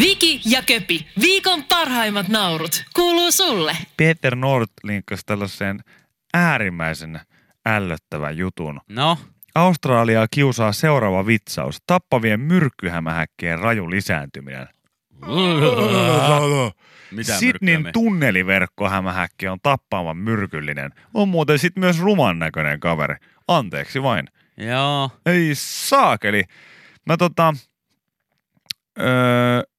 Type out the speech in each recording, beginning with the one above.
Viki ja Köpi, viikon parhaimmat naurut, kuuluu sulle. Peter Nord linkkasi tällaiseen äärimmäisen ällöttävän jutun. No, Australiaa kiusaa seuraava vitsaus. Tappavien myrkkyhämähäkkien raju lisääntyminen. mitä me- tunneliverkkohämähäkki on tappavan myrkyllinen. On muuten sit myös ruman näköinen kaveri. Anteeksi vain. Joo, Ei saakeli. Mä tota... Öö,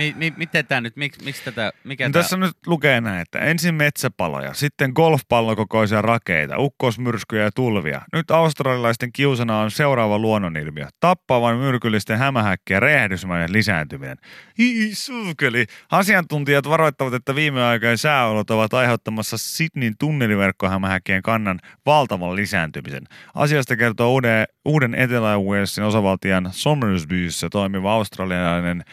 mi, mi, miten tää nyt, miksi, miksi tätä, mikä niin tää, tässä nyt lukee näin, että ensin metsäpaloja, sitten golfpallokokoisia rakeita, ukkosmyrskyjä ja tulvia. Nyt australialaisten kiusana on seuraava luonnonilmiö. Tappavan myrkyllisten hämähäkkien räjähdysmäinen lisääntyminen. Suukeli. Asiantuntijat varoittavat, että viime aikojen sääolot ovat aiheuttamassa Sydneyn tunneliverkkohämähäkkien kannan valtavan lisääntymisen. Asiasta kertoo uuden, uuden Etelä-Walesin osavaltion Somersbyssä toimiva australialainen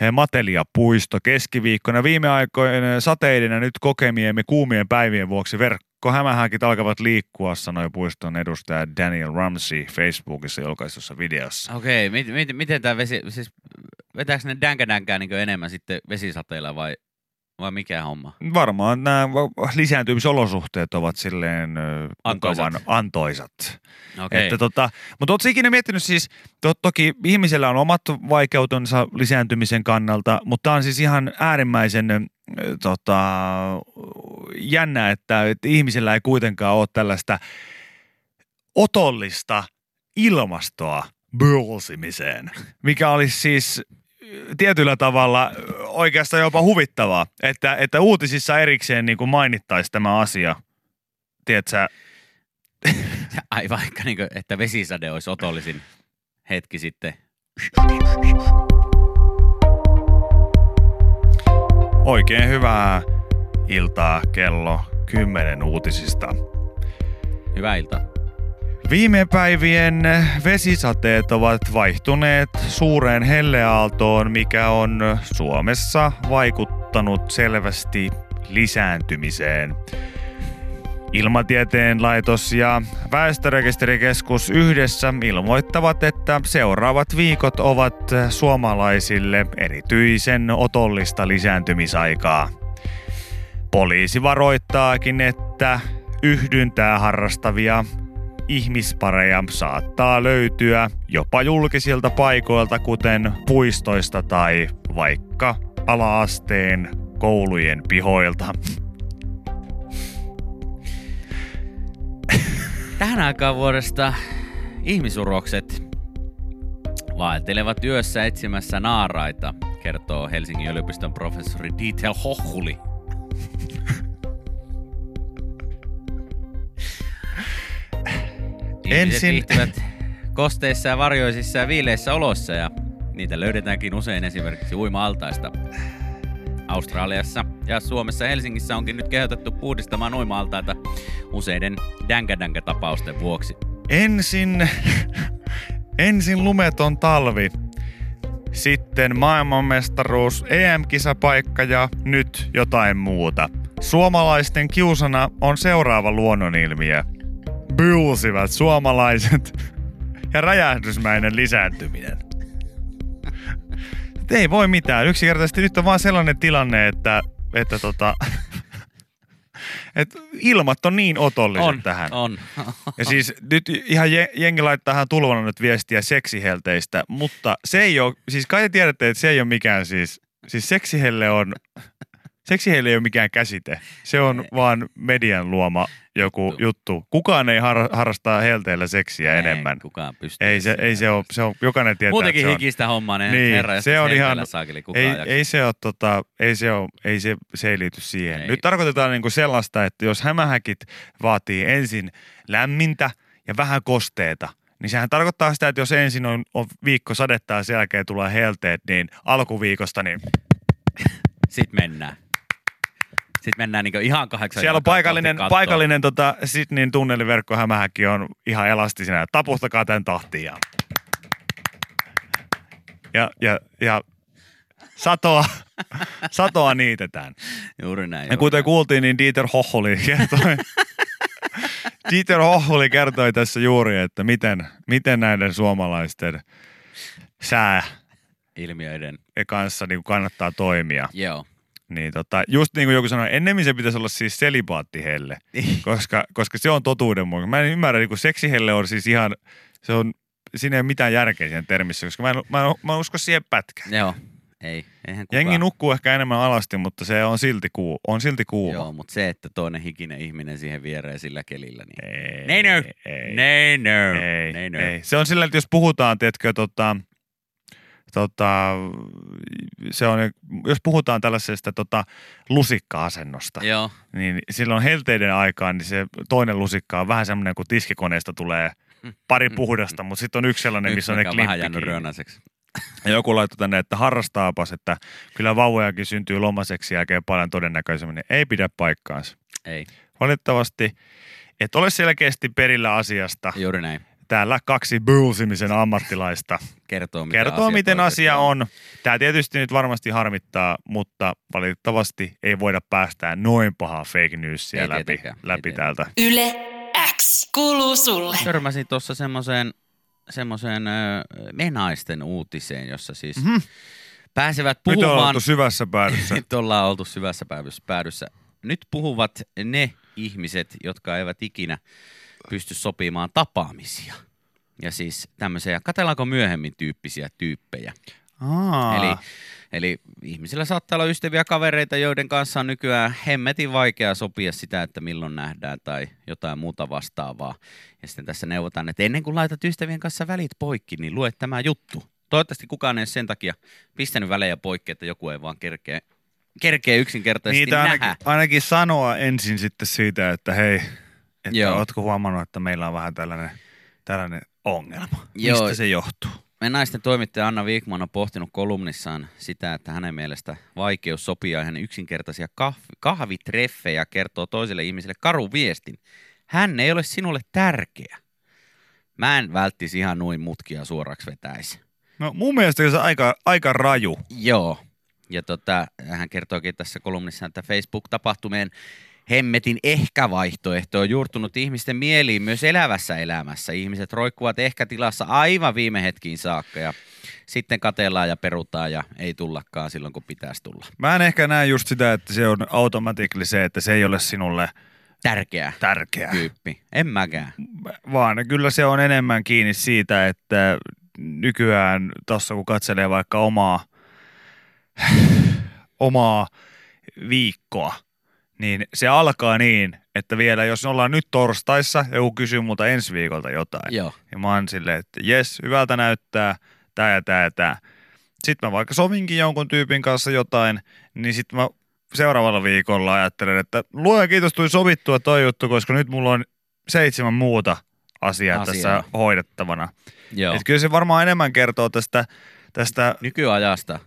eh, Matelia-puisto keskiviikkona viime aikoina sateiden ja nyt kokemiemme kuumien päivien vuoksi verkkohämähäkit alkavat liikkua, sanoi puiston edustaja Daniel Ramsey Facebookissa julkaistussa videossa. Okei, mit, mit, miten tämä vesi, siis vetääkö ne dänkä niin enemmän sitten vesisateilla vai, vai mikä homma? Varmaan nämä lisääntymisolosuhteet ovat silleen Antoisat. mukavan antoisat. Okei, Että tota, mutta ootko ikinä miettinyt siis, to, toki ihmisellä on omat vaikeutensa lisääntymisen kannalta, mutta tämä on siis ihan äärimmäisen tota, jännä, että, että ihmisellä ei kuitenkaan ole tällaista otollista ilmastoa bölsimiseen, mikä olisi siis tietyllä tavalla oikeastaan jopa huvittavaa, että, että uutisissa erikseen niin kuin mainittaisi tämä asia. Tiedätkö, ai vaikka niin kuin, että vesisade olisi otollisin hetki sitten. Oikein hyvää iltaa kello 10 uutisista. Hyvää iltaa. Viime päivien vesisateet ovat vaihtuneet suureen helleaaltoon, mikä on Suomessa vaikuttanut selvästi lisääntymiseen. Ilmatieteen laitos ja väestörekisterikeskus yhdessä ilmoittavat, että seuraavat viikot ovat suomalaisille erityisen otollista lisääntymisaikaa. Poliisi varoittaakin, että yhdyntää harrastavia ihmispareja saattaa löytyä jopa julkisilta paikoilta, kuten puistoista tai vaikka alaasteen koulujen pihoilta. Tähän aikaan vuodesta ihmisurokset vaeltelevat työssä etsimässä naaraita, kertoo Helsingin yliopiston professori Dieter Hohuli. Ensin- viihtyvät kosteissa ja varjoisissa ja viileissä oloissa ja niitä löydetäänkin usein esimerkiksi uima-altaista. Australiassa ja Suomessa Helsingissä onkin nyt kehotettu puhdistamaan uima-altaita useiden dänkä-dänkä-tapausten vuoksi. Ensin, ensin lumeton talvi, sitten maailmanmestaruus, EM-kisapaikka ja nyt jotain muuta. Suomalaisten kiusana on seuraava luonnonilmiö. Bylsivät suomalaiset ja räjähdysmäinen lisääntyminen. Ei voi mitään. Yksinkertaisesti nyt on vaan sellainen tilanne, että, että tota, että ilmat on niin otolliset On, tähän. on. Ja siis nyt ihan je- jengi laittaa tähän tulvana nyt viestiä seksihelteistä, mutta se ei ole, siis kai te tiedätte, että se ei ole mikään siis, siis seksihelle on, seksihelle ei ole mikään käsite. Se on vaan median luoma joku Juttu. juttu. Kukaan ei har- harrasta helteellä seksiä enemmän. Ei kukaan pystyy. Ei se, ei se ole, se on, jokainen tietää, Muutenkin se on. hikistä hommaa, ne Niin, herra, se on ihan- Saakeli, Ei, ei, se ole, tota, ei, se ole, ei se, se ei liity siihen. Ei. Nyt tarkoitetaan niinku sellaista, että jos hämähäkit vaatii ensin lämmintä ja vähän kosteeta, niin sehän tarkoittaa sitä, että jos ensin on, on viikko sadetta ja sen jälkeen tulee helteet, niin alkuviikosta, niin Sitten mennään. Sitten mennään niin ihan kahdeksan siellä on paikallinen, paikallinen tota, Sydneyn tunneliverkko hämähäkki on ihan elastisena. Tapustakaa tämän tahtiin ja, ja, ja, ja satoa, satoa niitetään. Juuri näin. Ja kuten näin. kuultiin, niin Dieter Hoholi kertoi, Dieter Hoholi kertoi tässä juuri, että miten, miten näiden suomalaisten sää, ilmiöiden. kanssa niin kannattaa toimia. Joo. Niin tota, just niin kuin joku sanoi, ennemmin se pitäisi olla siis selibaattihelle, koska, koska se on totuuden mukaan. Mä en ymmärrä, niin kuin seksihelle on siis ihan, se on, siinä ei ole mitään järkeä siinä termissä, koska mä en, mä en, mä en usko siihen pätkään. Joo. Ei, eihän kukaan. Jengi nukkuu ehkä enemmän alasti, mutta se on silti, kuu, on silti kuuma. Joo, mutta se, että toinen hikinen ihminen siihen viereen sillä kelillä, niin... Ei, Nei no. ei, Nei no. ei, Nei no. ei. Se on sillä, että jos puhutaan, tiedätkö, tota, tota, se on, jos puhutaan tällaisesta tota, lusikka-asennosta, Joo, niin silloin helteiden aikaan niin se toinen lusikka on vähän semmoinen, kun tiskikoneesta tulee pari puhdasta, mutta sitten on yksi sellainen, missä on ne vähän jäänyt. Ja joku laittoi tänne, että harrastaapas, että kyllä vauvojakin syntyy lomaseksi jälkeen paljon todennäköisemmin. Niin Ei pidä paikkaansa. Ei, Valitettavasti et ole selkeästi perillä asiasta. juuri näin. Täällä kaksi bullsimisen ammattilaista Kertoo, miten kertoo, asiat miten asia on. Tämä tietysti nyt varmasti harmittaa, mutta valitettavasti ei voida päästää noin pahaa fake newsia Ei läpi, tietenkään, ei läpi täältä. Yle X kuuluu sulle. Törmäsin tuossa semmoiseen semmoiseen menaisten uutiseen, jossa siis Mhm. pääsevät Nyt on puhumaan... oltu syvässä päädyssä. Nyt ollaan oltu syvässä päädyssä- päädyssä. Nyt puhuvat ne ihmiset, jotka eivät ikinä pysty sopimaan tapaamisia. Ja siis tämmöisiä, katellaanko myöhemmin tyyppisiä tyyppejä. Aa. Eli, eli ihmisillä saattaa olla ystäviä kavereita, joiden kanssa on nykyään hemmetin vaikea sopia sitä, että milloin nähdään tai jotain muuta vastaavaa. Ja sitten tässä neuvotaan, että ennen kuin laitat ystävien kanssa välit poikki, niin lue tämä juttu. Toivottavasti kukaan ei sen takia pistänyt välejä poikki, että joku ei vaan kerkeä, kerkeä yksinkertaisesti Niitä ainakin, nähdä. ainakin sanoa ensin sitten siitä, että hei, että Joo. ootko huomannut, että meillä on vähän tällainen, tällainen ongelma. Joo. Mistä se johtuu? Me naisten toimittaja Anna Viikman on pohtinut kolumnissaan sitä, että hänen mielestä vaikeus sopia ihan yksinkertaisia kahvi, kahvitreffejä kertoo toiselle ihmiselle karun viestin. Hän ei ole sinulle tärkeä. Mä en välttisi ihan noin mutkia suoraksi vetäisi. No mun mielestä se on aika, aika raju. Joo. Ja tota, hän kertookin tässä kolumnissa, että Facebook-tapahtumien hemmetin ehkä-vaihtoehto on juurtunut ihmisten mieliin myös elävässä elämässä. Ihmiset roikkuvat ehkä-tilassa aivan viime hetkiin saakka ja sitten katellaan ja perutaan ja ei tullakaan silloin, kun pitäisi tulla. Mä en ehkä näe just sitä, että se on automatically se, että se ei ole sinulle Tärkeä tärkeää. tyyppi. En mäkään. Vaan kyllä se on enemmän kiinni siitä, että nykyään tuossa kun katselee vaikka omaa, omaa viikkoa, niin se alkaa niin, että vielä jos ollaan nyt torstaissa ja joku kysyy multa ensi viikolta jotain, Joo. ja mä oon silleen, että jes, hyvältä näyttää, tää ja tää ja tää. Sitten mä vaikka sovinkin jonkun tyypin kanssa jotain, niin sitten mä seuraavalla viikolla ajattelen, että luojan kiitos tuli sovittua toi juttu, koska nyt mulla on seitsemän muuta asiaa, Asiaa. tässä hoidettavana. Joo. Et kyllä se varmaan enemmän kertoo tästä, tästä Nykyajasta.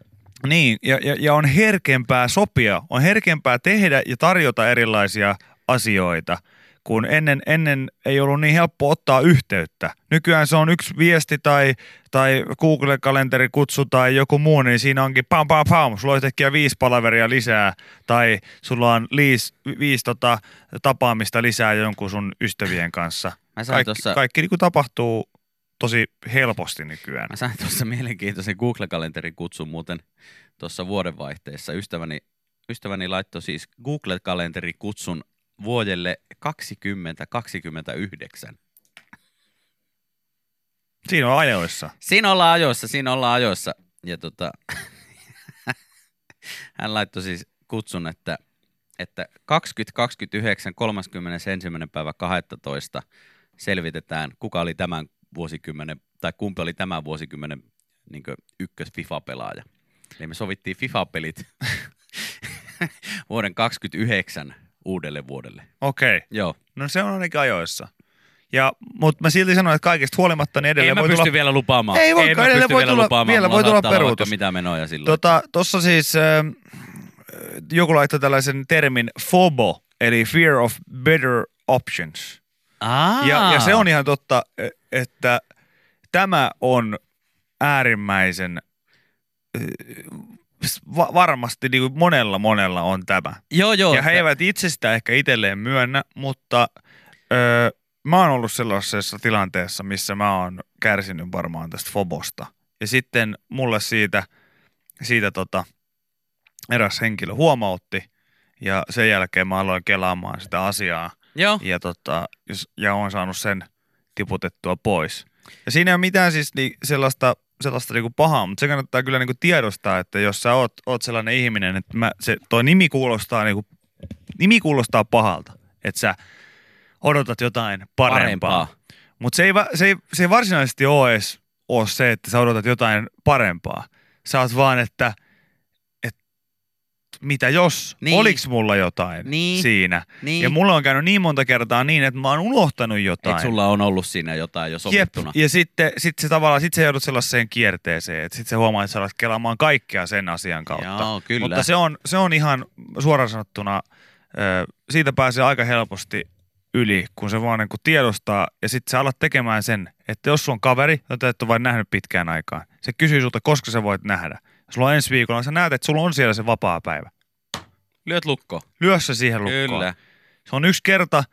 Niin, ja, ja, ja on herkempää sopia, on herkempää tehdä ja tarjota erilaisia asioita, kun ennen, ennen ei ollut niin helppo ottaa yhteyttä. Nykyään se on yksi viesti tai, tai Google-kalenterikutsu tai joku muu, niin siinä onkin pam pam pam, sulla on yhtäkkiä viisi palaveria lisää tai sulla on liis, viisi tota, tapaamista lisää jonkun sun ystävien kanssa. Mä sain Kaikki, tossa- kaikki niin kuin tapahtuu tosi helposti nykyään. Mä sain tuossa mielenkiintoisen Google-kalenterin kutsun muuten tuossa vuodenvaihteessa. Ystäväni, ystäväni laittoi siis Google-kalenterin kutsun vuodelle 2029. Siinä on ajoissa. Siinä ollaan ajoissa, siinä ollaan ajoissa. Ja tota, hän laittoi siis kutsun, että, että 2029 31. päivä 12 selvitetään, kuka oli tämän vuosikymmenen, tai kumpi oli tämän vuosikymmenen niin ykkös FIFA-pelaaja. Eli me sovittiin FIFA-pelit vuoden 29 uudelle vuodelle. Okei. Okay. Joo. No se on ainakin ajoissa. Ja, mutta mä silti sanon, että kaikesta huolimatta niin edelleen Ei mä voi pysty tulla... vielä lupaamaan. Ei voikaan, mä edelleen pysty voi vielä tulla- lupaamaan. vielä voi tulla peruutus. Mitä menoja silloin. Tota, tossa siis äh, joku laittoi tällaisen termin FOBO, eli Fear of Better Options. Aa. Ja, ja se on ihan totta, että tämä on äärimmäisen va- varmasti niin kuin monella monella on tämä. Joo, joo. Ja he eivät itse sitä ehkä itselleen myönnä, mutta öö, mä oon ollut sellaisessa tilanteessa, missä mä oon kärsinyt varmaan tästä fobosta. Ja sitten mulle siitä, siitä tota, eräs henkilö huomautti ja sen jälkeen mä aloin kelaamaan sitä asiaa Joo. ja, tota, ja on saanut sen tiputettua pois. Ja siinä ei ole mitään siis ni, sellaista, sellaista niinku pahaa, mutta se kannattaa kyllä niinku tiedostaa, että jos sä oot, oot sellainen ihminen, että mä, se, toi nimi kuulostaa, niinku, nimi kuulostaa pahalta, että sä odotat jotain parempaa. Parempaa. Mutta se ei, se, ei, se ei varsinaisesti ole edes ole se, että sä odotat jotain parempaa. Sä oot vaan, että mitä jos, Niin. oliks mulla jotain Niin. siinä. Niin. Ja mulla on käynyt niin monta kertaa niin, että mä oon unohtanut jotain. Et sulla on ollut siinä jotain jo Jep, sovittuna. ja sitten sit se tavallaan, sit sä joudut sellaiseen kierteeseen, että sit sä huomaat, että sä alat kelaamaan kaikkea sen asian kautta. Joo, kyllä. Mutta se on, se on ihan suoraan sanottuna, siitä pääsee aika helposti yli, kun se vaan niin kuin tiedostaa ja sitten sä alat tekemään sen, että jos sulla on kaveri, jota et ole vain nähnyt pitkään aikaan, se kysyy sulta, koska sä voit nähdä. Sulla on ensi viikolla, sä näet, että sulla on siellä se vapaa päivä. Lyöt lukko. Lyö se siihen lukkoon. Kyllä. Se on yksi kerta,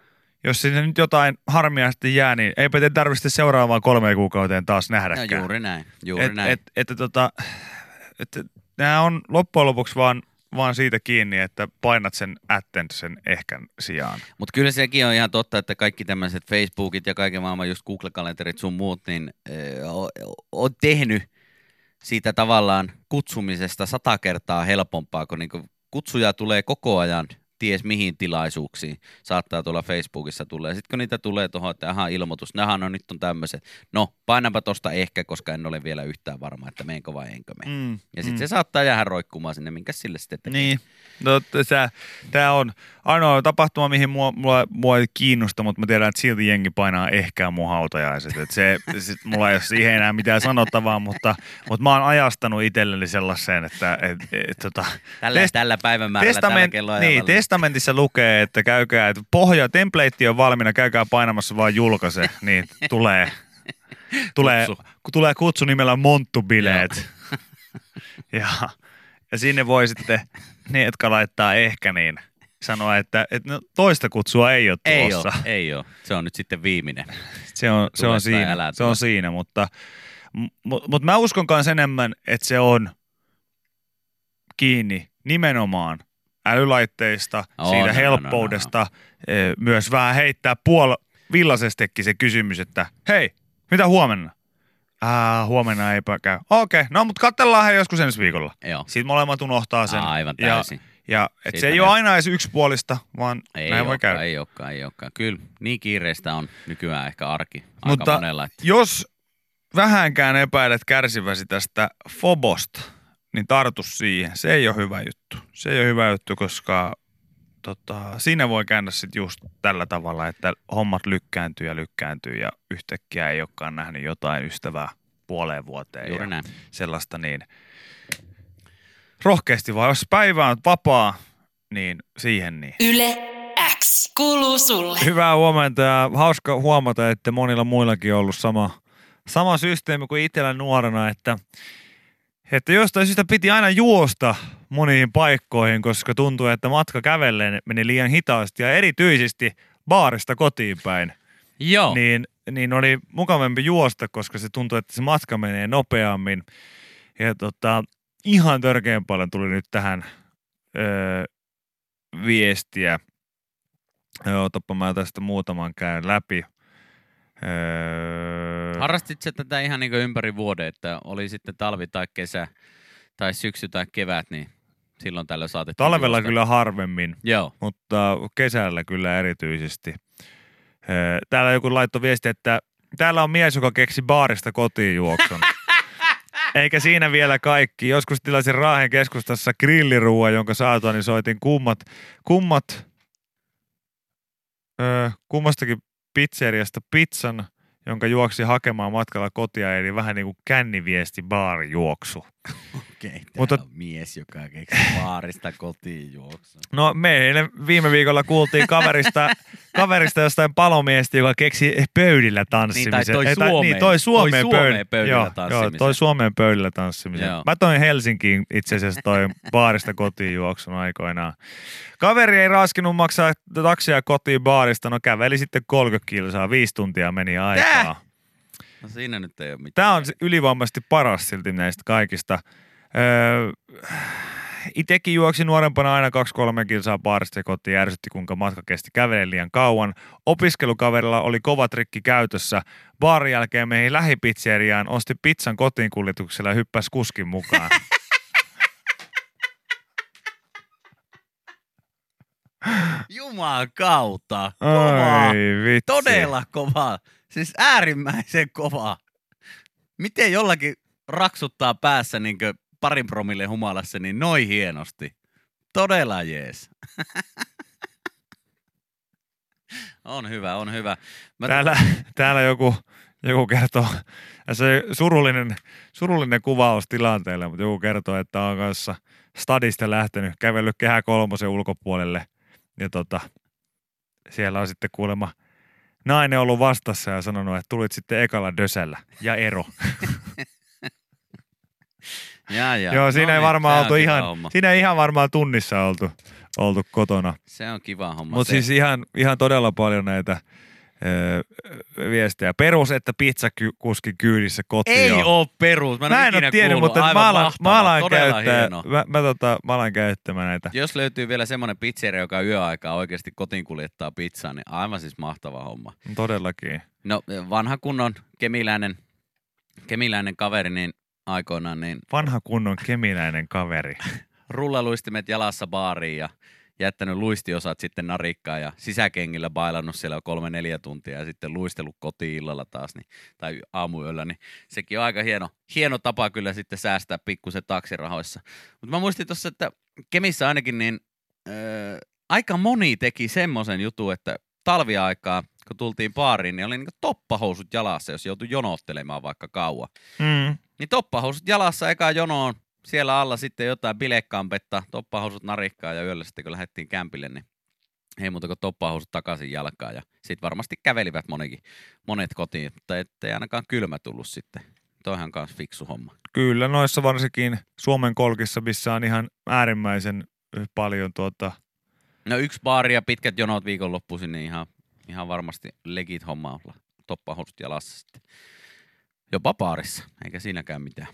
jos sinne nyt jotain harmia sitten jää, niin eipä te tarvitse seuraavaan kolmeen kuukauteen taas No, nähdäkään. juuri näin. Juuri et, näin. et, et, tota, et, nämä on loppujen lopuksi vaan, vaan siitä kiinni, että painat sen ätten sen ehkän sijaan. Mutta kyllä sekin on ihan totta, että kaikki tämmöiset Facebookit ja kaiken maailman just Google-kalenterit sun muut, niin äh, on, on tehnyt siitä tavallaan kutsumisesta sata kertaa helpompaa, kun niinku kutsuja tulee koko ajan ties mihin tilaisuuksiin saattaa tuolla Facebookissa tulla. Sitten kun niitä tulee tuohon, että aha, ilmoitus, nähän on nyt on tämmöiset. No, painanpa tosta ehkä, koska en ole vielä yhtään varma, että meenkö vai enkö mene. Mm, Ja sitten se saattaa jäädä roikkumaan sinne, minkä sille sitten tekee. Niin, no, tämä on ainoa tapahtuma, mihin mua, mua, mua ei kiinnosta, mutta mä tiedän, että silti jengi painaa ehkä mun hautajaiset. Et se, sit mulla ei ole siihen enää mitään sanottavaa, mutta, mutta mä oon ajastanut itselleni sellaiseen, että et, et, tota, Tällä, Test- tällä päivämäärällä, tällä Testament, kelloajalla. niin, testamentissa lukee, että käykää, että pohja, template on valmiina, käykää painamassa vaan julkaise, niin tulee, tulee, Kutsu. kun tulee kutsu nimellä Monttubileet. ja, ja sinne voi sitten ne, jotka laittaa ehkä niin, sanoa, että, että no, toista kutsua ei ole Ei tulossa. ole, ei ole. Se on nyt sitten viimeinen. Se on, se on siinä, se on siinä, mutta, mutta, mutta mä uskon kanssa enemmän, että se on kiinni nimenomaan älylaitteista, On, siitä on, helppoudesta, eh, myös vähän heittää puol villasestikin se kysymys, että hei, mitä huomenna? Ah, huomenna eipä käy. Okei, no mutta katsellaan he joskus ensi viikolla. Joo. Sitten molemmat unohtaa sen. Aivan ja, täysin. ja et Siitä se ei ole aina edes yksipuolista, vaan Ei näin voi käydä. ei olekaan, ei olekaan. Kyllä, niin kiireistä on nykyään ehkä arki aika Mutta monella. Että... jos vähänkään epäilet kärsiväsi tästä fobosta, niin tartu siihen. Se ei ole hyvä juttu. Se ei ole hyvä juttu, koska tota, siinä voi käydä sitten just tällä tavalla, että hommat lykkääntyy ja lykkääntyy ja yhtäkkiä ei olekaan nähnyt jotain ystävää puoleen vuoteen. Juuri ja näin. Sellaista niin rohkeasti vaan, jos päivä on vapaa, niin siihen niin. Yle X kuuluu sulle. Hyvää huomenta ja hauska huomata, että monilla muillakin on ollut sama, sama systeemi kuin itsellä nuorena, että, että jostain syystä piti aina juosta moniin paikkoihin, koska tuntui, että matka kävellen meni liian hitaasti ja erityisesti baarista kotiin päin. Joo, Niin, niin oli mukavampi juosta, koska se tuntui, että se matka menee nopeammin. Ja tota, ihan törkeän paljon tuli nyt tähän öö, viestiä. Joo, mä tästä muutaman käyn läpi. Öö, harrastit sä tätä ihan niin ympäri vuoden, että oli sitten talvi tai kesä tai syksy tai kevät, niin silloin tällöin saatettiin talvella juosta. kyllä harvemmin, Joo, mutta kesällä kyllä erityisesti. Öö, täällä joku laittoi viesti, että täällä on mies, joka keksi baarista kotiin juoksun. Eikä siinä vielä kaikki. Joskus tilasin Raahen keskustassa grilliruua, jonka saatoa, niin soitin kummat, kummat öö, kummastakin pizzeriasta pizzan, jonka juoksi hakemaan matkalla kotia, eli vähän niin kuin känniviesti baarijuoksu. okei. Okay, Mutta- on mies, joka keksi baarista kotiin juoksun. No me eilen viime viikolla kuultiin kaverista, kaverista jostain palomiestä, joka keksi pöydillä tanssimisen. Niin, tai toi Ei, Suomeen- niin, toi Suomeen, toi Suomeen pöydillä, pöydillä joo, Joo, tanssimisen. toi Suomeen pöydillä tanssimisen. Joo. Mä toin Helsinkiin itse asiassa toi baarista kotiin juoksun aikoinaan. Kaveri ei raskinut maksaa taksia kotiin baarista, no käveli sitten 30 kilsaa, viisi tuntia meni aikaa. No siinä nyt ei ole mitään. Tämä on se ylivoimaisesti paras silti näistä kaikista. Öö, itekin juoksi nuorempana aina kaksi-kolme kilsaa baarista ja kotiin ärsytti, kuinka matka kesti kävelen liian kauan. Opiskelukaverilla oli kova trikki käytössä. Baarin jälkeen meihin lähipizzeriaan, osti pizzan kotiin kuljetuksella ja hyppäsi kuskin mukaan. Jumalan kautta. Kovaa. Ai vitsi. Todella kova. Siis äärimmäisen kova. Miten jollakin raksuttaa päässä niin parin promille humalassa niin noin hienosti. Todella jees. on hyvä, on hyvä. Mä Täällä, täällä joku, joku kertoo, se surullinen, surullinen kuvaus tilanteelle, mutta joku kertoo, että on kanssa stadista lähtenyt, kävellyt kehä kolmosen ulkopuolelle ja tota, siellä on sitten kuulemma nainen ollut vastassa ja sanonut, että tulit sitten ekalla dösällä ja ero. Ja, ja. Joo, siinä No ei niin, varmaan oltu ihan, homma. siinä ei ihan varmaan tunnissa oltu, oltu kotona. Se on kiva homma. Mutta siis ihan, ihan todella paljon näitä öö, viestejä. Perus, että pizzakuski kyydissä kotiin. ei oo perus. Mä en, Mä ole en ole tiennyt, kuullut. mutta mä alan, mä alan käyttää, hieno. mä, mä, tota, mä alan käyttämään näitä. Jos löytyy vielä semmoinen pizzeria, joka yöaikaa oikeasti kotiin kuljettaa pizzaa, niin aivan siis mahtava homma. Todellakin. No vanha kunnon kemiläinen, kemiläinen kaveri, niin aikoinaan niin Vanha kunnon kemiläinen kaveri. rullaluistimet jalassa baariin ja jättänyt luistiosat sitten narikkaan ja sisäkengillä bailannut siellä kolme-neljä tuntia ja sitten luistellut kotiin illalla taas niin, tai aamuyöllä, niin sekin on aika hieno, hieno tapa kyllä sitten säästää pikkusen taksirahoissa. Mutta mä muistin tuossa, että Kemissä ainakin niin öö, aika moni teki semmoisen jutun, että talviaikaa, kun tultiin baariin, niin oli niin toppahousut jalassa, jos joutui jonottelemaan vaikka kauan. Mm. Niin toppahousut jalassa eka jonoon, siellä alla sitten jotain bilekampetta, toppahousut narikkaa ja yöllä sitten kun lähdettiin kämpille, niin ei muuta kuin toppahousut takaisin jalkaan ja sitten varmasti kävelivät monikin, monet kotiin, mutta ettei ainakaan kylmä tullut sitten. Toihan kanssa fiksu homma. Kyllä noissa varsinkin Suomen kolkissa, missä on ihan äärimmäisen paljon tuota, No yksi baari ja pitkät jonot viikonloppuisin, niin ihan, ihan varmasti legit homma olla toppahousut jalassa sitten. Jopa baarissa, eikä siinäkään mitään.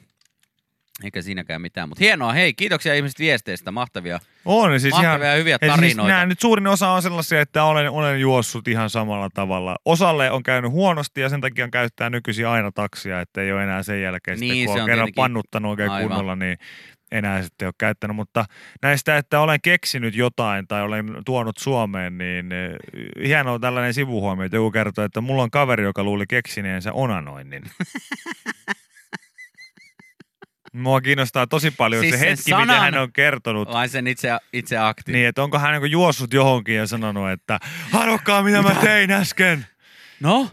Eikä siinäkään mitään, mutta hienoa. Hei, kiitoksia ihmiset viesteistä, mahtavia, on siis mahtavia ihan, hyviä siis tarinoita. nämä nyt suurin osa on sellaisia, että olen, olen juossut ihan samalla tavalla. Osalle on käynyt huonosti ja sen takia on käyttää nykyisin aina taksia, että ei ole enää sen jälkeen, Niin, sitten, kun se on, on kerran tietenkin- pannuttanut oikein Aivan. kunnolla, niin enää sitten ole käyttänyt. Mutta näistä, että olen keksinyt jotain tai olen tuonut Suomeen, niin eh, hienoa tällainen sivuhuomio, että joku kertoo, että mulla on kaveri, joka luuli keksineensä onanoinnin. Mua kiinnostaa tosi paljon Siis se hetki, mitä sanan- hän on kertonut. Vai sen itse, itse akti. Niin, että onko hän niinku juossut johonkin ja sanonut, että arvokkaa mitä mä tein äsken. No?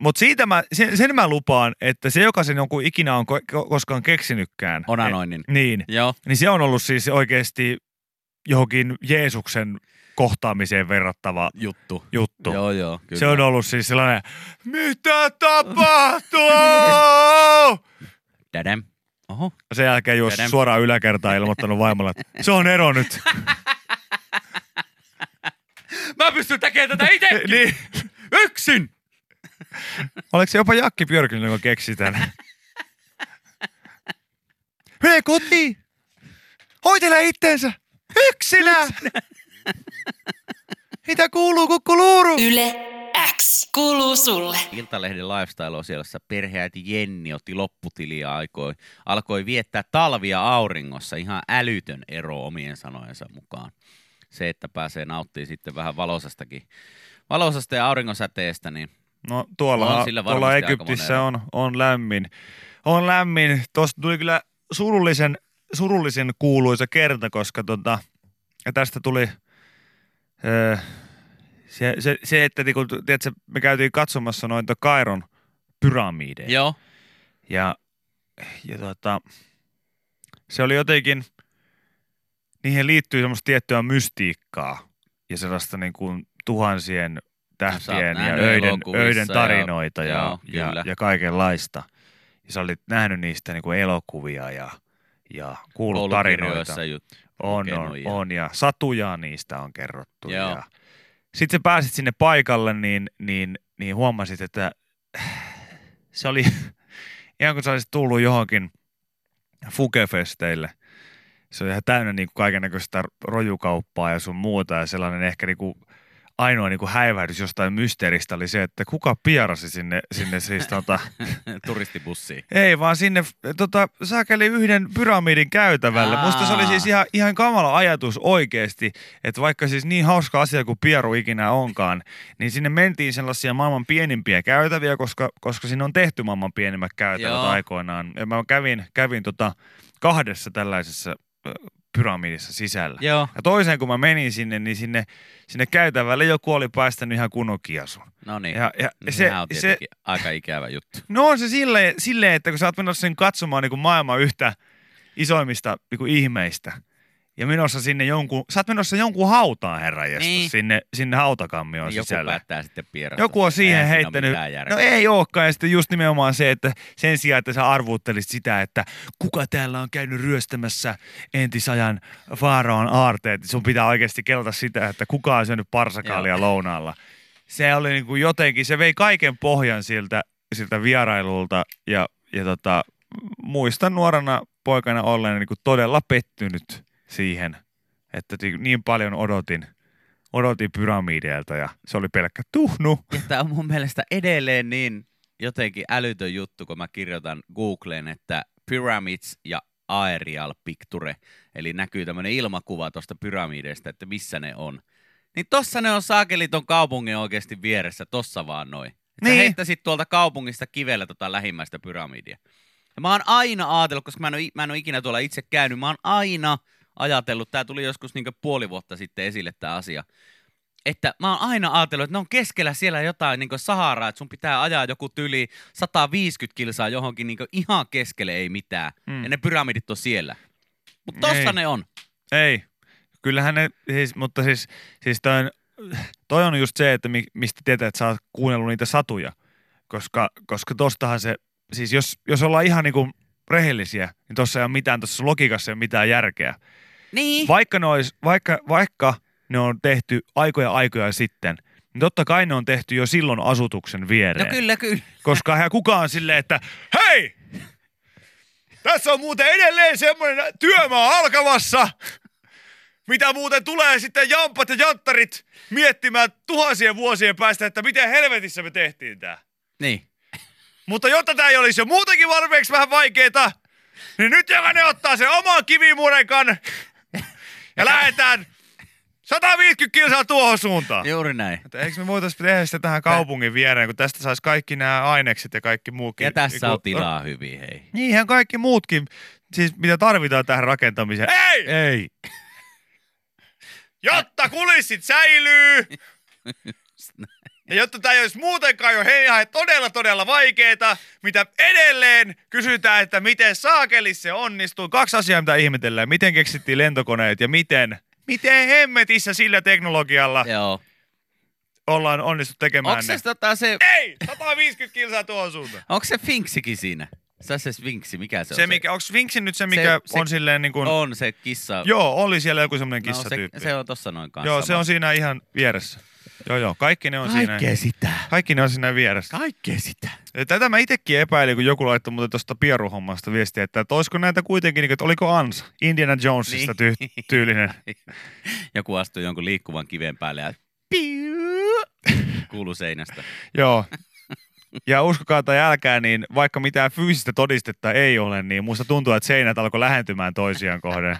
Mutta siitä mä, sen, sen mä lupaan, että se, joka sen jonkun ikinä on ko- ko- koskaan keksinytkään. Onanoinnin. Et, niin, Joo. niin se on ollut siis oikeasti johonkin Jeesuksen kohtaamiseen verrattava Juttu. juttu. Joo, joo. Kyllä. Se on ollut siis sellainen, mitä tapahtuu? Dadam. Oho. Sen jälkeen juossut Tiedän. suoraan yläkertaan ilmoittanut vaimolle, että se on ero nyt. Mä pystyn tekemään tätä itse niin. yksin! Oliko se jopa Jakki Björkinen, joka keksi tämän? Mene kotiin! Hoitele itteensä! Yksinä! Mitä kuuluu, kukkuluuru? Yle X kuuluu sulle. Iltalehden lifestyle-osiossa perheäiti Jenni otti lopputiliä ja alkoi, alkoi viettää talvia auringossa. Ihan älytön ero omien sanojensa mukaan. Se, että pääsee nauttimaan sitten vähän valosastakin, valosasta ja auringonsäteestä, niin No tuolla, On sillä tuolla Egyptissä on, on lämmin. On lämmin. Tuosta tuli kyllä surullisen, surullisen kuuluisa kerta, koska tota, ja tästä tuli öö, se, se, se, että niinku, tiedätkö, me käytiin katsomassa noita Kairon pyramideja. joo, Ja, ja tota, se oli jotenkin, niihin liittyy semmoista tiettyä mystiikkaa ja sellaista niin kuin tuhansien tähtien ja öiden, öiden tarinoita ja, joo, ja, ja kaikenlaista. Ja sä olit nähnyt niistä niin kuin elokuvia ja, ja kuullut tarinoita. koulukirjoissa jut, On, on, ja- on ja satuja niistä on kerrottu. Joo. Ja sitten sä pääsit sinne paikalle, niin, niin, niin huomasit, että se oli ihan kuin se olisi tullut johonkin fukefesteille. Se oli ihan täynnä niin kuin kaikennäköistä rojukauppaa ja sun muuta ja sellainen ehkä niin kuin ainoa niin kuin häivähdys jostain mysteeristä oli se, että kuka pierasi sinne, sinne siis tota, Turistibussiin. ei vaan sinne tota, saakeli yhden pyramidin käytävälle. Aa. Musta se oli siis ihan, ihan kamala ajatus oikeasti, että vaikka siis niin hauska asia kuin pieru ikinä onkaan, niin sinne mentiin sellaisia maailman pienimpiä käytäviä, koska, koska sinne on tehty maailman pienimmät käytävät Joo. aikoinaan. Ja mä kävin, kävin tota kahdessa tällaisessa pyramidissa sisällä. Joo. Ja toiseen kun mä menin sinne, niin sinne, sinne käytävälle joku oli päästänyt ihan kunnon kiasun. No niin. Ja, ja se, se, on se, aika ikävä juttu. No on se silleen, silleen että kun sä oot menossa sen katsomaan niin kuin maailman yhtä isoimmista niin kuin ihmeistä, ja menossa sinne jonkun, sä oot menossa jonkun hautaan herran niin. Sinne, sinne hautakammioon Niin joku sisällä. päättää sitten pierasta. Joku on siihen Eihän ole heittänyt, no ei olekaan, ja sitten just nimenomaan se, että sen sijaan, että sä arvuuttelisit sitä, että kuka täällä on käynyt ryöstämässä entisajan faaraon aarteet, niin sun pitää oikeasti kelata sitä, että kuka on syönyt parsakaalia lounaalla. Se oli niin kuin jotenkin, se vei kaiken pohjan siltä, siltä vierailulta, ja, ja tota, muistan nuorena poikana ollen niin kuin todella pettynyt siihen, että niin paljon odotin, odotin pyramideilta ja se oli pelkkä tuhnu. Ja tämä on mun mielestä edelleen niin jotenkin älytön juttu, kun mä kirjoitan Googleen, että Pyramids ja Aerial Picture, eli näkyy tämmöinen ilmakuva tuosta pyramideista, että missä ne on. Niin tossa ne on saakeli ton kaupungin oikeasti vieressä, tossa vaan noin. Sä Niin. heittäisit tuolta kaupungista kivellä tota lähimmäistä pyramidia. Ja mä oon aina ajatellut, koska mä en, ole, mä en ole ikinä tuolla itse käynyt, mä oon aina ajatellut, tää tuli joskus niin puoli vuotta sitten esille tämä asia, että mä oon aina ajatellut, että ne on keskellä siellä jotain niin Saharaa, että sun pitää ajaa joku tyli 150 kilsaa johonkin niin ihan keskelle ei mitään. Mm. Ja ne pyramidit on siellä. Mutta tossa Ei. ne on. Ei. Kyllähän ne, siis, mutta siis, siis toi, on, toi on just se, että mi, mistä tietää, että sä oot kuunnellut niitä satuja. Koska, koska tostahan se, siis jos, jos ollaan ihan niinku rehellisiä, niin tossa ei ole mitään, tuossa logiikassa ei ole mitään järkeä. Niin. Vaikka ne, olis, vaikka, vaikka ne on tehty aikoja aikoja sitten, niin totta kai ne on tehty jo silloin asutuksen viereen. No kyllä, kyllä. Koska eihän kukaan silleen, että hei! Tässä on muuten edelleen semmoinen työmaa alkamassa, mitä muuten tulee sitten jampat ja janttarit miettimään tuhansien vuosien päästä, että miten helvetissä me tehtiin tää. Niin. Mutta jotta tää ei olisi jo muutenkin valmiiksi vähän vaikeeta, niin nyt jokainen ottaa sen oman kivimurekan ja lähdetään 150 kilsaa tuohon suuntaan. Juuri näin. Että eikö me voitaisiin tehdä sitä tähän kaupungin viereen, kun tästä saisi kaikki nämä ainekset ja kaikki muukin. Ja tässä on Niinku- tilaa hyvin, hei. Niinhän kaikki muutkin, siis mitä tarvitaan tähän rakentamiseen. Ei! Ei. Jotta kulissit säilyy! Ja jotta tämä ei olisi muutenkaan jo heihän todella todella vaikeeta, mitä edelleen kysytään, että miten saakelis se onnistuu. Kaksi asiaa, mitä ihmetellään. Miten keksittiin lentokoneet ja miten, miten hemmetissä sillä teknologialla Joo. ollaan onnistuttu tekemään Onko ne. se, tota, se, Ei! 150 kilsaa tuohon suuntaan. onko se Finksikin siinä? Se on se Sfinksi, mikä se on? Se, mikä, onko Sphinxi nyt se, mikä Se- se- on silleen niin kuin... On se kissa. Joo, oli siellä joku semmoinen no, kissatyyppi. se, se on tossa noin kanssa. joo, se on siinä ihan vieressä. Joo, joo, kaikki ne on siinä. Kaikkea sitä. Kaikki ne on siinä vieressä. Kaikkea sitä. Tätä mä itsekin epäilin, kun joku laittoi muuten tuosta pieruhommasta viestiä, että, että olisiko näitä kuitenkin, niin että oliko Ansa, Indiana Jonesista Niin. ty- tyylinen. Joku astuu jonkun liikkuvan kiven päälle ja piu, kuuluu seinästä. Joo. Ja uskokaa tai älkää, niin vaikka mitään fyysistä todistetta ei ole, niin musta tuntuu, että seinät alkoi lähentymään toisiaan kohden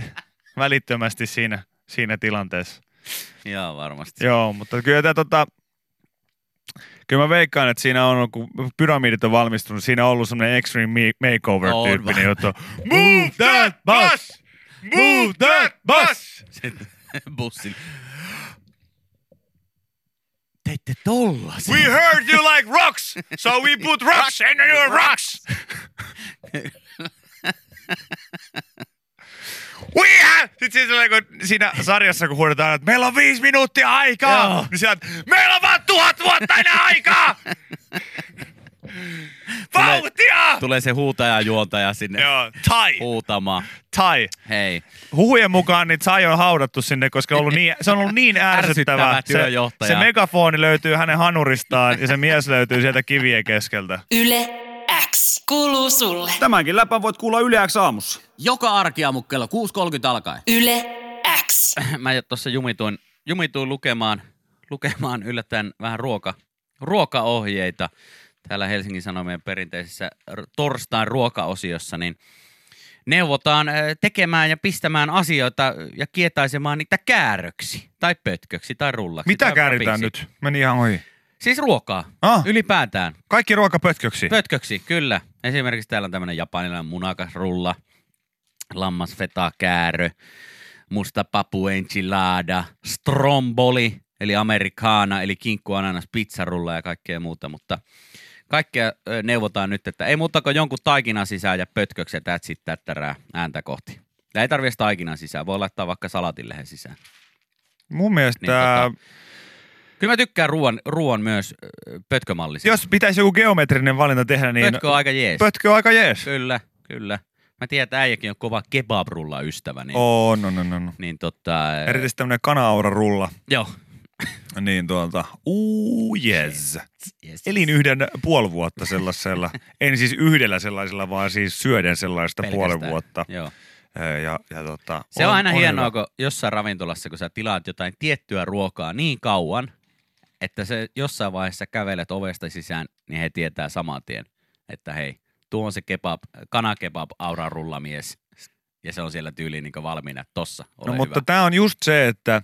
välittömästi siinä, siinä tilanteessa. Joo, varmasti. Joo, mutta kyllä tämä tota, kyllä mä veikkaan, että siinä on, kun pyramidit on valmistunut, siinä on ollut semmoinen extreme makeover-tyyppinen vaan. juttu. Move that bus! Move that bus! Sitten bussin. Teitte tollasen. We heard you like rocks, so we put rocks in your rocks! We have... Sitten siinä, tulee, kun siinä sarjassa, kun huudetaan, että meillä on viisi minuuttia aikaa, Joo. niin sieltä, meillä on vaan tuhat vuotta enää aikaa! Vauhtia! Tulee se huutaja juontaja sinne Joo, tai, huutamaan. tai. Hei. Huhujen mukaan niin Tsai on haudattu sinne, koska on ollut niin, se on ollut niin ärsyttävä. Ärsyttävä Se, työjohtaja. se megafoni löytyy hänen hanuristaan ja se mies löytyy sieltä kivien keskeltä. Yle kuuluu sulle. Tämänkin läpän voit kuulla Yle X aamussa. Joka arkiaamu kello 6.30 alkaen. Yle X. Mä tuossa jumituin, jumituin lukemaan, lukemaan yllättäen vähän ruoka, ruokaohjeita täällä Helsingin Sanomien perinteisessä torstain ruokaosiossa, niin neuvotaan äh, tekemään ja pistämään asioita ja kietaisemaan niitä kääröksi tai pötköksi tai rullaksi. Mitä tai kääritään rapiksi. nyt? Meni ihan ohi. Siis ruokaa. Ah. Ylipäätään. Kaikki ruokapötköksi. Pötköksi, kyllä. Esimerkiksi täällä on tämmöinen japanilainen munakasrulla, lammasfeta käärö, musta papu enchilada, stromboli, eli americana, eli kinkku ananas pizzarulla ja kaikkea muuta, mutta kaikkea neuvotaan nyt, että ei muuta kuin jonkun taikinan sisään ja pötköksi ja that's it, tättärää ääntä kohti. Ja ei tarvitse taikinan sisään, voi laittaa vaikka salatinlehen sisään. Mun mielestä, Niin, tota, Kyllä mä tykkään ruoan, ruoan myös ö, pötkömallisia. jos pitäisi joku geometrinen valinta tehdä, niin Pötkö on aika jees. pötkö on aika jees. Kyllä, kyllä. Mä tiedän, että äijäkin on kova kebabrulla ystävä, niin, On, on, on, on. niin tota... Erityisesti tämmönen kana rulla. Joo. Niin tuolta, uu yes. Yes. Elin yhden puoli vuotta sellaisella, en siis yhdellä sellaisella, vaan siis syöden sellaista Pelkästään. puoli vuotta. Joo. Ja, ja tota, Se on, aina hienoa, hyvä. kun jossain ravintolassa, kun sä tilaat jotain tiettyä ruokaa niin kauan, että se jossain vaiheessa kävelet ovesta sisään, niin he tietää saman tien, että hei, tuo on se kebab, kanakebab aura rullamies. Ja se on siellä tyyliin niin valmiina, tossa, ole No, hyvä. mutta tämä on just se, että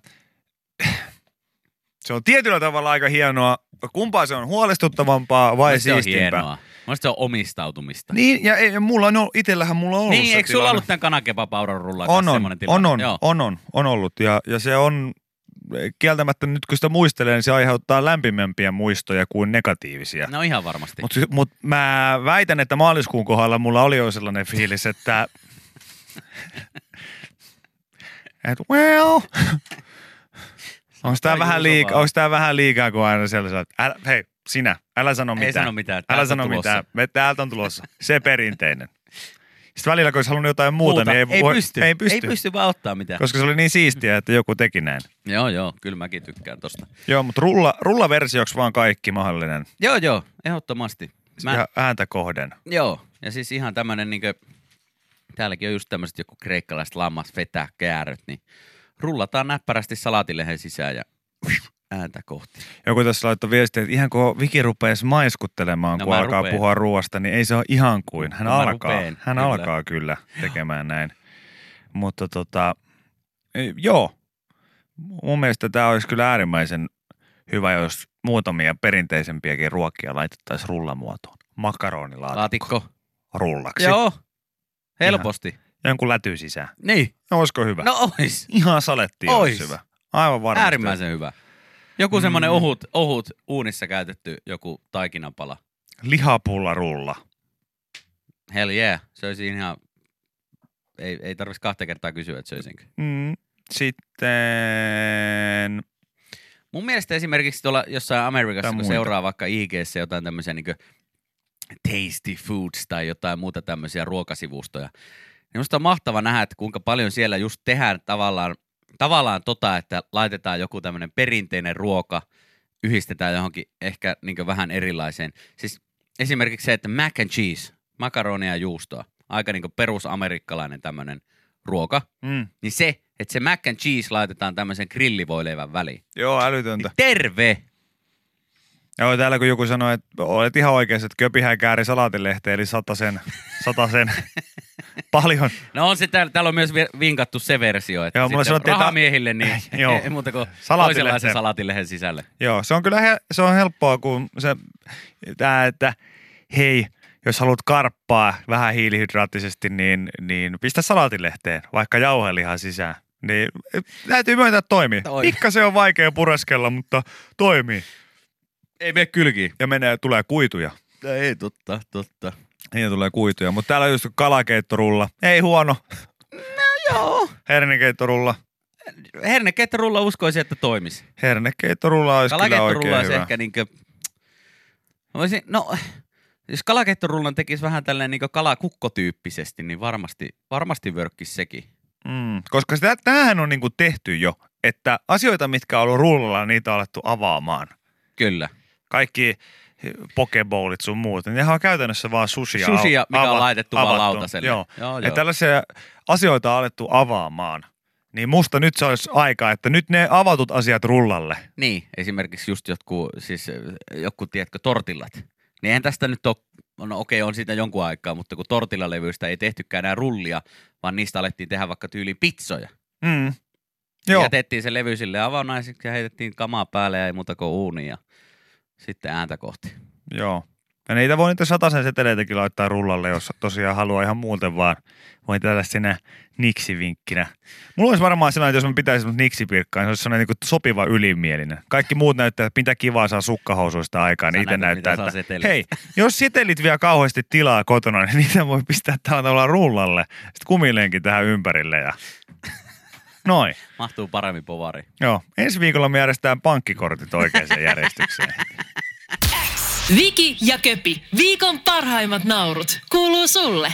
se on tietyllä tavalla aika hienoa. Kumpaa se on huolestuttavampaa vai Mun mielestä se on siistimpää? hienoa. Mun se on omistautumista. Niin, ja ei, mulla on ollut, itellähän mulla on ollut niin eikö sulla ollut tämän kanakebab auran rullan on, on, semmoinen tilanne? on, on, Joo. on, on, on ollut. Ja, ja se on kieltämättä nyt kun sitä muistelee, niin se aiheuttaa lämpimämpiä muistoja kuin negatiivisia. No ihan varmasti. Mutta mut mä väitän, että maaliskuun kohdalla mulla oli jo sellainen fiilis, että et well, onko kai vähän vaan. onko tää vähän liikaa, kun aina siellä että älä, hei, sinä, älä sano Ei mitään. sano mitään, Älä sano tulossa. mitään, me täältä on tulossa. Se perinteinen. Sitten välillä, kun olisi halunnut jotain muuta, niin ei, ei, voi, pysty. ei pysty. Ei pysty vaan ottaa mitään. Koska se oli niin siistiä, että joku teki näin. Joo, joo, kyllä mäkin tykkään tosta. Joo, mutta rulla, rullaversioksi vaan kaikki mahdollinen. Joo, joo, ehdottomasti. Mä, Ja ääntä kohden. Joo, ja siis ihan tämmönen niinkö, täälläkin on just tämmöiset joku kreikkalaiset lammas, fetä, kääröt, niin rullataan näppärästi salatilehen sisään ja ääntä kohti. Joku tässä laittoi viestiä, että ihan kun Viki rupeaisi maiskuttelemaan, No kun alkaa rupeen. puhua ruoasta, niin ei se ole ihan kuin. Hän, No alkaa, rupeen, hän kyllä. alkaa kyllä tekemään näin. Mutta tota, e, joo, mun mielestä tämä olisi kyllä äärimmäisen hyvä, jos muutamia perinteisempiäkin ruokia laitettaisiin rullamuotoon. Makaronilaatikko Laatikko. rullaksi. Joo, helposti. Jonkun läty sisään. Niin, No, olisiko hyvä? no ois. Ihan saletti Ois. olisi hyvä. Aivan varmasti. Äärimmäisen hyvä. Joku semmonen Mm. ohut, ohut uunissa käytetty joku taikinapala. Lihapulla rulla. Hell yeah, söisin ihan, ei, ei tarvitsisi kahta kertaa kysyä, että söisinkö. Mm. Sitten Mun mielestä esimerkiksi tuolla jossain Amerikassa, kun seuraa vaikka IGssä jotain tämmöisiä niin tasty foods tai jotain muuta tämmöisiä ruokasivustoja, niin musta on mahtava nähdä, että kuinka paljon siellä just tehdään tavallaan, tavallaan tota, että laitetaan joku tämmöinen perinteinen ruoka, yhdistetään johonkin ehkä niin vähän erilaiseen. Siis esimerkiksi se, että mac and cheese, makaronia ja juustoa, aika niin perusamerikkalainen tämmöinen ruoka, mm. niin se, että se mac and cheese laitetaan tämmöisen grillivoileivän väliin. Joo, älytöntä. Niin terve! Joo, täällä kun joku sanoi, että olet ihan oikeassa, että köpihän kääri salaatilehteen, eli sen, sen paljon. No on se, täällä, täällä on myös vi- vinkattu se versio, että Joo, mulle sitten sanottiin, rahamiehille niin Joo. ei muuta kuin toisenlaisen salatilehen sisälle. Joo, se on kyllä he, se on helppoa, kun se, tää, että hei, jos haluat karppaa vähän hiilihydraattisesti, niin, niin pistä salaatilehteen, vaikka jauhelihan sisään. Niin täytyy myöntää, että toimii. Toimii. Pikkasen on vaikea pureskella, mutta toimii. Ei mene kylkiin. Ja menee, tulee kuituja. Ei, totta, totta. Niin tulee kuituja, mutta täällä on just kalakeittorulla. Ei huono. Joo. Hernekeittorulla. Herneketterulla uskoisin, että toimisi. Hernekeittorulla olisi kyllä oikein olisi hyvä. ehkä niinkö... Voisin, no, Jos kalakettorullan tekisi vähän tälleen niin kalakukkotyyppisesti, niin varmasti, varmasti vörkkisi sekin. Mm, koska sitä, tämähän on niinku tehty jo, että asioita, mitkä on ollut rullalla, niitä on alettu avaamaan. Kyllä. Kaikki pokebowlit sun muut, niin nehän on käytännössä vaan sushia. Sushia, mikä on ava- laitettu vaan avattu. lautaselle. Joo. Joo, Ja joo. tällaisia asioita on alettu avaamaan. Niin musta nyt se olisi aika, että nyt ne avatut asiat rullalle. Niin, esimerkiksi just jotkut, siis äh, joku, tiedätkö, tortillat. Niin eihän tästä nyt ole, no okei, on siitä jonkun aikaa, mutta kun tortillalevyistä ei tehtykään enää rullia, vaan niistä alettiin tehdä vaikka tyyliin pizzoja. Mm. Joo. Joo, Jätettiin se levy sille avaunaisiksi ja heitettiin kamaa päälle ja ei muuta kuin uuni ja sitten ääntä kohti. joo. Ja niitä voi niitä sataisen seteleitäkin laittaa rullalle, jos tosiaan haluaa ihan muuten vaan. Voi tällaisena niksivinkkinä. Mulla olisi varmaan sellainen, että jos mä pitäisin niksipirkkaa, niin se olisi sellainen niin sopiva ylimielinen. Kaikki muut näyttää, että mitä kivaa saa sukkahousuista aikaan, Sä niin itse näyttää, että hei, jos setelit vielä kauheasti tilaa kotona, niin niitä voi pistää tällä tavalla rullalle. Sitten kumileenkin tähän ympärille ja noin. Mahtuu paremmin povari. Joo, ensi viikolla me järjestetään pankkikortit oikeaan järjestykseen. Viki ja Köpi, viikon parhaimmat naurut, kuuluu sulle.